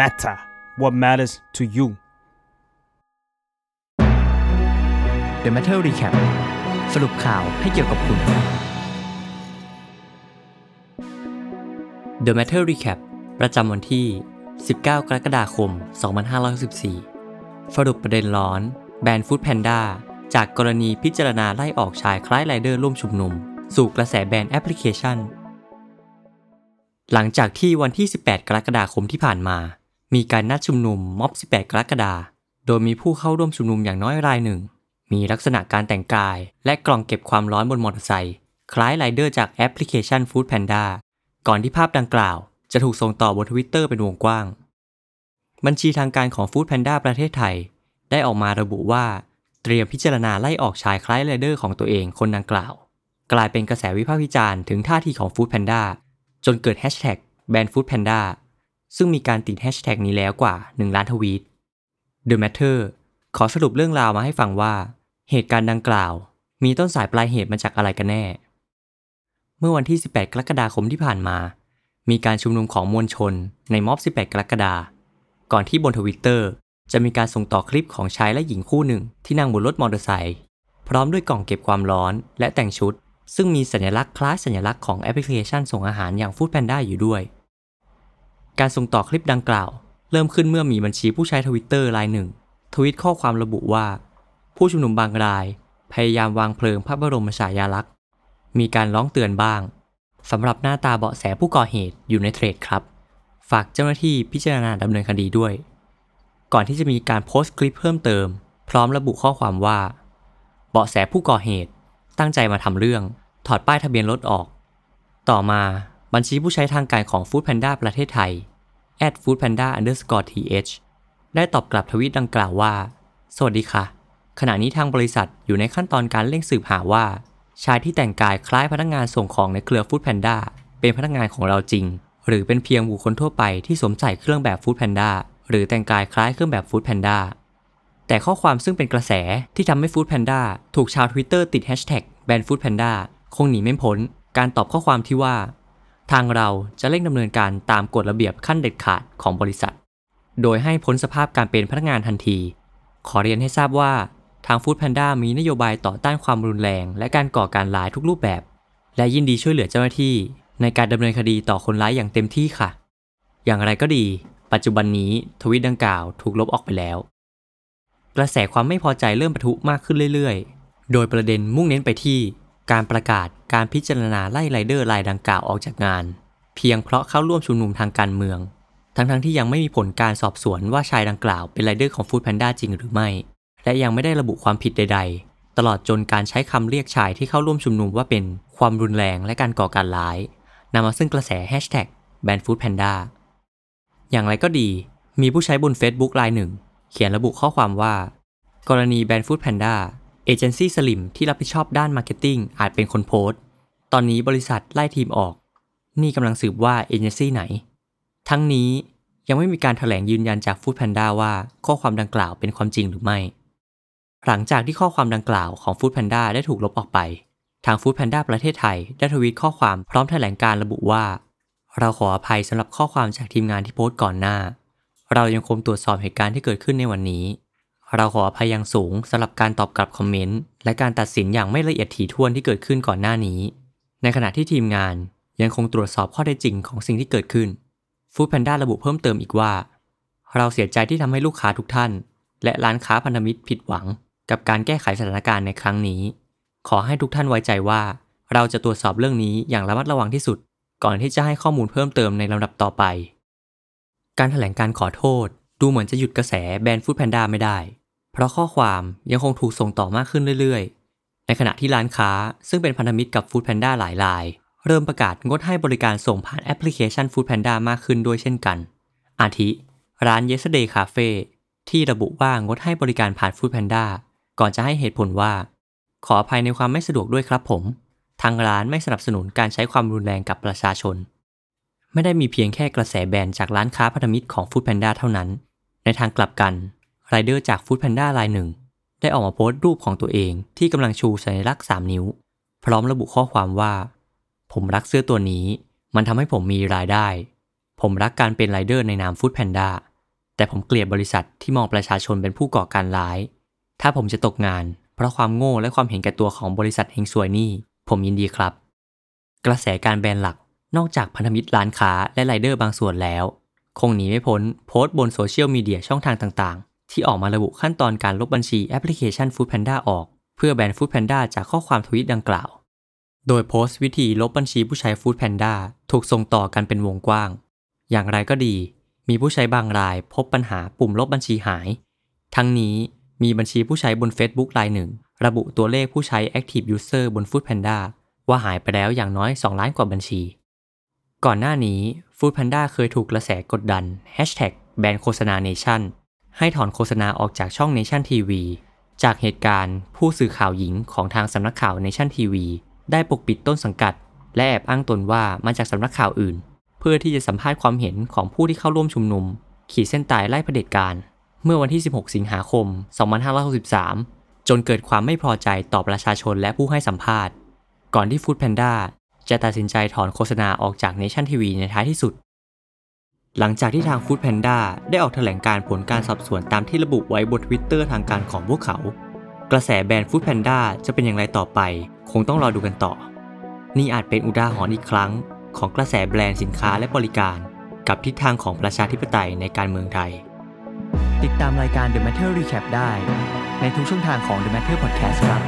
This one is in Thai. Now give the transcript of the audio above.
matter what matters to you The Matter Recap สรุปข่าวให้เกี่ยวกับคุณ The Matter Recap ประจำวันที่ 19 กรกฎาคม 2564สรุปประเด็นร้อน แบรนด์ฟู้ดแพนด้าจากกรณีพิจารณาไล่ออกชายคล้ายไรเดอร์ร่วมชุมนุม สู่กระแสแบนแอปพลิเคชัน หลังจากที่วันที่ 18 กรกฎาคมที่ผ่านมา มีการนัดชุมนุมม็อบ 18 กรกฎาคม โดยมีผู้เข้าร่วมชุมนุมอย่างน้อยรายหนึ่ง มีลักษณะการแต่งกาย และกล่องเก็บความร้อนบนมอเตอร์ไซค์คล้ายไรเดอร์จากแอปพลิเคชัน Food Panda ก่อนที่ภาพดังกล่าว จะถูกส่งต่อบนทวิตเตอร์เป็นวงกว้าง บัญชีทางการของ Food Panda ประเทศไทย ได้ออกมาระบุว่าเตรียมพิจารณาไล่ออกชายคล้ายไรเดอร์ของตัวเองคนดังกล่าว กลายเป็นกระแสวิพากษ์วิจารณ์ถึงท่าทีของ Food Panda จนเกิดแฮชแท็กแบนฟู้ดแพนด้า ซึ่งมีการติดแฮชแท็กนี้แล้วกว่า 1 ล้านทวีต The Matter ขอสรุปเรื่องราวมาให้ฟังว่า เหตุการณ์ดังกล่าว มีต้นสายปลายเหตุมาจากอะไรกันแน่ เมื่อวันที่ 18 กรกฎาคมที่ผ่านมา มีการชุมนุมของมวลชนในม็อบ 18 กรกฎาคมก่อนที่บนทวิตเตอร์จะมีการส่งต่อคลิปของชายและหญิงคู่หนึ่งที่นั่งบนรถมอเตอร์ไซค์พร้อมด้วยกล่องเก็บความร้อนและแต่งชุด ซึ่งมีสัญลักษณ์คล้ายสัญลักษณ์ของแอปพลิเคชันส่งอาหารอย่าง Food Panda อยู่ด้วย การส่งต่อคลิปดังกล่าว เริ่มขึ้นเมื่อมีบัญชีผู้ใช้ทวิตเตอร์รายหนึ่ง ทวิตข้อความระบุว่า ผู้ชุมนุมบางราย พยายามวางเพลิงพระบรมฉายาลักษณ์ มีการร้องเตือนบ้างสำหรับหน้าตาเบาะแสผู้ก่อเหตุอยู่ในเทรดครับ ฝากเจ้าหน้าที่พิจารณาดำเนินคดีด้วย ก่อนที่จะมีการโพสต์คลิปเพิ่มเติม พร้อมระบุข้อความว่า เบาะแสผู้ก่อเหตุตั้งใจมาทำเรื่อง ถอดป้ายทะเบียนรถออก ต่อมา บัญชีผู้ใช้ทางการของ Food Panda ประเทศไทย @foodpanda_th ได้ตอบกลับทวิตดังกล่าวว่า สวัสดีค่ะ ขณะนี้ทางบริษัทอยู่ในขั้นตอนการเร่งสืบหาว่า ชายที่แต่งกายคล้ายพนักงานส่งของในเครือ Food Panda เป็นพนักงานของเราจริง หรือเป็นเพียงบุคคลทั่วไปที่สวมใส่เครื่องแบบ Food Panda หรือแต่งกายคล้ายเครื่องแบบ Food Panda แต่ข้อความซึ่งเป็นกระแสที่ทำให้ Food Panda ถูกชาว Twitter ติดแฮชแท็กแบน Food Panda คงหนีไม่พ้น การตอบข้อความที่ว่า ทางเราจะเร่งดำเนินการตามกฎระเบียบขั้นเด็ดขาดของบริษัท โดยให้พ้นสภาพการเป็นพนักงานทันที ขอเรียนให้ทราบว่าทาง Food Panda มีนโยบายต่อต้านความรุนแรง และการก่อการร้ายทุกรูปแบบ และยินดีช่วยเหลือเจ้าหน้าที่ ในการดำเนินคดีต่อคนร้ายอย่างเต็มที่ค่ะ อย่างไรก็ดี ปัจจุบันนี้ทวิตดังกล่าวถูกลบออกไปแล้ว กระแสความไม่พอใจเริ่มปะทุมากขึ้นเรื่อยๆ โดยประเด็นมุ่งเน้นไปที่ การประกาศการพิจารณาไล่ไรเดอร์รายดังกล่าวออกจากงาน เพียงเพราะเข้าร่วมชุมนุมทางการเมือง ทั้งๆที่ยังไม่มีผลการสอบสวนว่าชายดังกล่าวเป็นไรเดอร์ของฟู้ดแพนด้าจริงหรือไม่ และยังไม่ได้ระบุความผิดใด ๆ ตลอดจนการใช้คำเรียกชายที่เข้าร่วมชุมนุมว่าเป็นความรุนแรงและการก่อการร้ายนำมาซึ่งกระแสแฮชแท็กแบน Food Panda อย่างไรก็ดี มีผู้ใช้บน Facebook รายหนึ่ง เขียนระบุข้อความว่า กรณีแบน Food Panda เอเจนซี่สลิ่มที่รับผิดชอบด้าน marketing อาจเป็นคนโพสต์ ตอนนี้บริษัทไล่ทีมออก นี่กำลังสืบว่าเอเจนซี่ไหน ทั้งนี้ยังไม่มีการถแถลงยืนยันจาก Food Panda ว่าข้อความดังกล่าวเป็นความจริงหรือไม่ หลังจากที่ข้อความดังกล่าวของฟู้ดแพนด้าได้ถูกลบออกไป ทางฟู้ดแพนด้าประเทศไทยได้ทวีตข้อความพร้อมแถลงการระบุว่า เราขออภัยสำหรับข้อความจากทีมงานที่โพสต์ก่อนหน้า เรายังคงตรวจสอบเหตุการณ์ที่เกิดขึ้นในวันนี้ เราขออภัยอย่างสูงสำหรับการตอบกลับคอมเมนต์และการตัดสินอย่างไม่ละเอียดถี่ถ้วนที่เกิดขึ้นก่อนหน้านี้ ในขณะที่ทีมงานยังคงตรวจสอบข้อเท็จจริงของสิ่งที่เกิดขึ้นฟู้ดแพนด้าระบุเพิ่มเติมอีกว่า เราเสียใจที่ทำให้ลูกค้าทุกท่าน และร้านค้าพันธมิตรผิดหวัง กับการแก้ไขสถานการณ์ในครั้งนี้ ขอให้ทุกท่านไว้ใจว่า เราจะตรวจสอบเรื่องนี้อย่างระมัดระวังที่สุด ก่อนที่จะให้ข้อมูลเพิ่มเติมในลำดับต่อไป การถแถลงการขอโทษ ดูเหมือนจะหยุดกระแสแบนฟู้ดแพนด้าไม่ได้ เพราะข้อความยังคงถูกส่งต่อมากขึ้นเรื่อยๆ ในขณะที่ร้านค้าซึ่งเป็นพันธมิตรกับฟู้ดแพนด้าหลายราย เริ่มประกาศงดให้บริการส่งผ่านแอปพลิเคชัน Food Panda มากขึ้นด้วยเช่นกัน อาทิ ร้าน Yesterday Cafe ที่ระบุว่างดให้บริการผ่าน Food Panda ก่อนจะให้เหตุผลว่า ขออภัยในความไม่สะดวกด้วยครับผม ทางร้านไม่สนับสนุนการใช้ความรุนแรงกับประชาชน ไม่ได้มีเพียงแค่กระแสแบนจากร้านค้าพันธมิตรของ Food Panda เท่านั้น ในทางกลับกัน ไรเดอร์จาก Food Panda รายหนึ่ง ได้ออกมาโพสต์รูปของตัวเองที่กำลังชูสัญลักษณ์ 3 นิ้ว พร้อมระบุข้อความว่า ผมรักเสื้อตัวนี้ มันทำให้ผมมีรายได้ ผมรักการเป็นไรเดอร์ในนาม Food Panda แต่ผมเกลียดบริษัทที่มองประชาชนเป็นผู้ก่อการร้าย ถ้าผมจะตกงาน เพราะความโง่และความเห็นแก่ตัวของบริษัทเฮงซวยนี่ ผมยินดีครับ กระแสการแบนหลัก นอกจากพันธมิตรร้านค้าและไรเดอร์บางส่วนแล้ว คงหนีไม่พ้นโพสต์บนโซเชียลมีเดียช่องทางต่างๆ ที่ออกมาระบุขั้นตอนการลบบัญชีแอปพลิเคชัน Food Panda ออก เพื่อแบน Food Panda จากข้อความทวิตดังกล่าว โดยโพสต์วิธีลบบัญชีผู้ใช้ Food Panda ถูกส่งต่อกันเป็นวงกว้าง อย่างไรก็ดี มีผู้ใช้บางรายพบปัญหาปุ่มลบบัญชีหาย ทั้งนี้มีบัญชีผู้ใช้บน Facebook รายหนึ่ง ระบุตัวเลขผู้ใช้ Active User บน Food Panda ว่าหายไปแล้วอย่างน้อย 2 ล้านกว่าบัญชี ก่อนหน้านี้ Food Panda เคยถูกกระแสกดดัน Hashtag แบนโฆษณา Nation ให้ถอนโฆษณาออกจากช่อง Nation TV จากเหตุการณ์ผู้สื่อข่าวหญิงของทางสำนักข่าว Nation TV ได้ปกปิดต้นสังกัด และแอบอ้างตนว่ามาจากสำนักข่าวอื่น เพื่อที่จะสัมภาษณ์ความเห็นของผู้ที่เข้าร่วมชุมนุม ขีดเส้นตายไล่เผด็จการ เมื่อวันที่ 16 สิงหาคม 2563 จนเกิดความไม่พอใจต่อประชาชนและผู้ให้สัมภาษณ์ ก่อนที่ Food Panda จะตัดสินใจถอนโฆษณาออกจาก Nation TV ในท้ายที่สุด หลังจากที่ทาง Food Panda ได้ออกแถลงการผลการสอบสวนตามที่ระบุไว้บน Twitter ทางการของพวกเขา กระแสแบรนด์ Food Panda จะเป็นอย่างไรต่อไป คงต้องรอดูกันต่อ นี่อาจเป็นอุทาหรณ์อีกครั้ง ของกระแสแบรนด์สินค้าและบริการ กับทิศทางของประชาธิปไตยในการเมืองไทย ติดตามรายการ The Matter Recap ได้ ในทุกช่องทางของ The Matter Podcast ครับ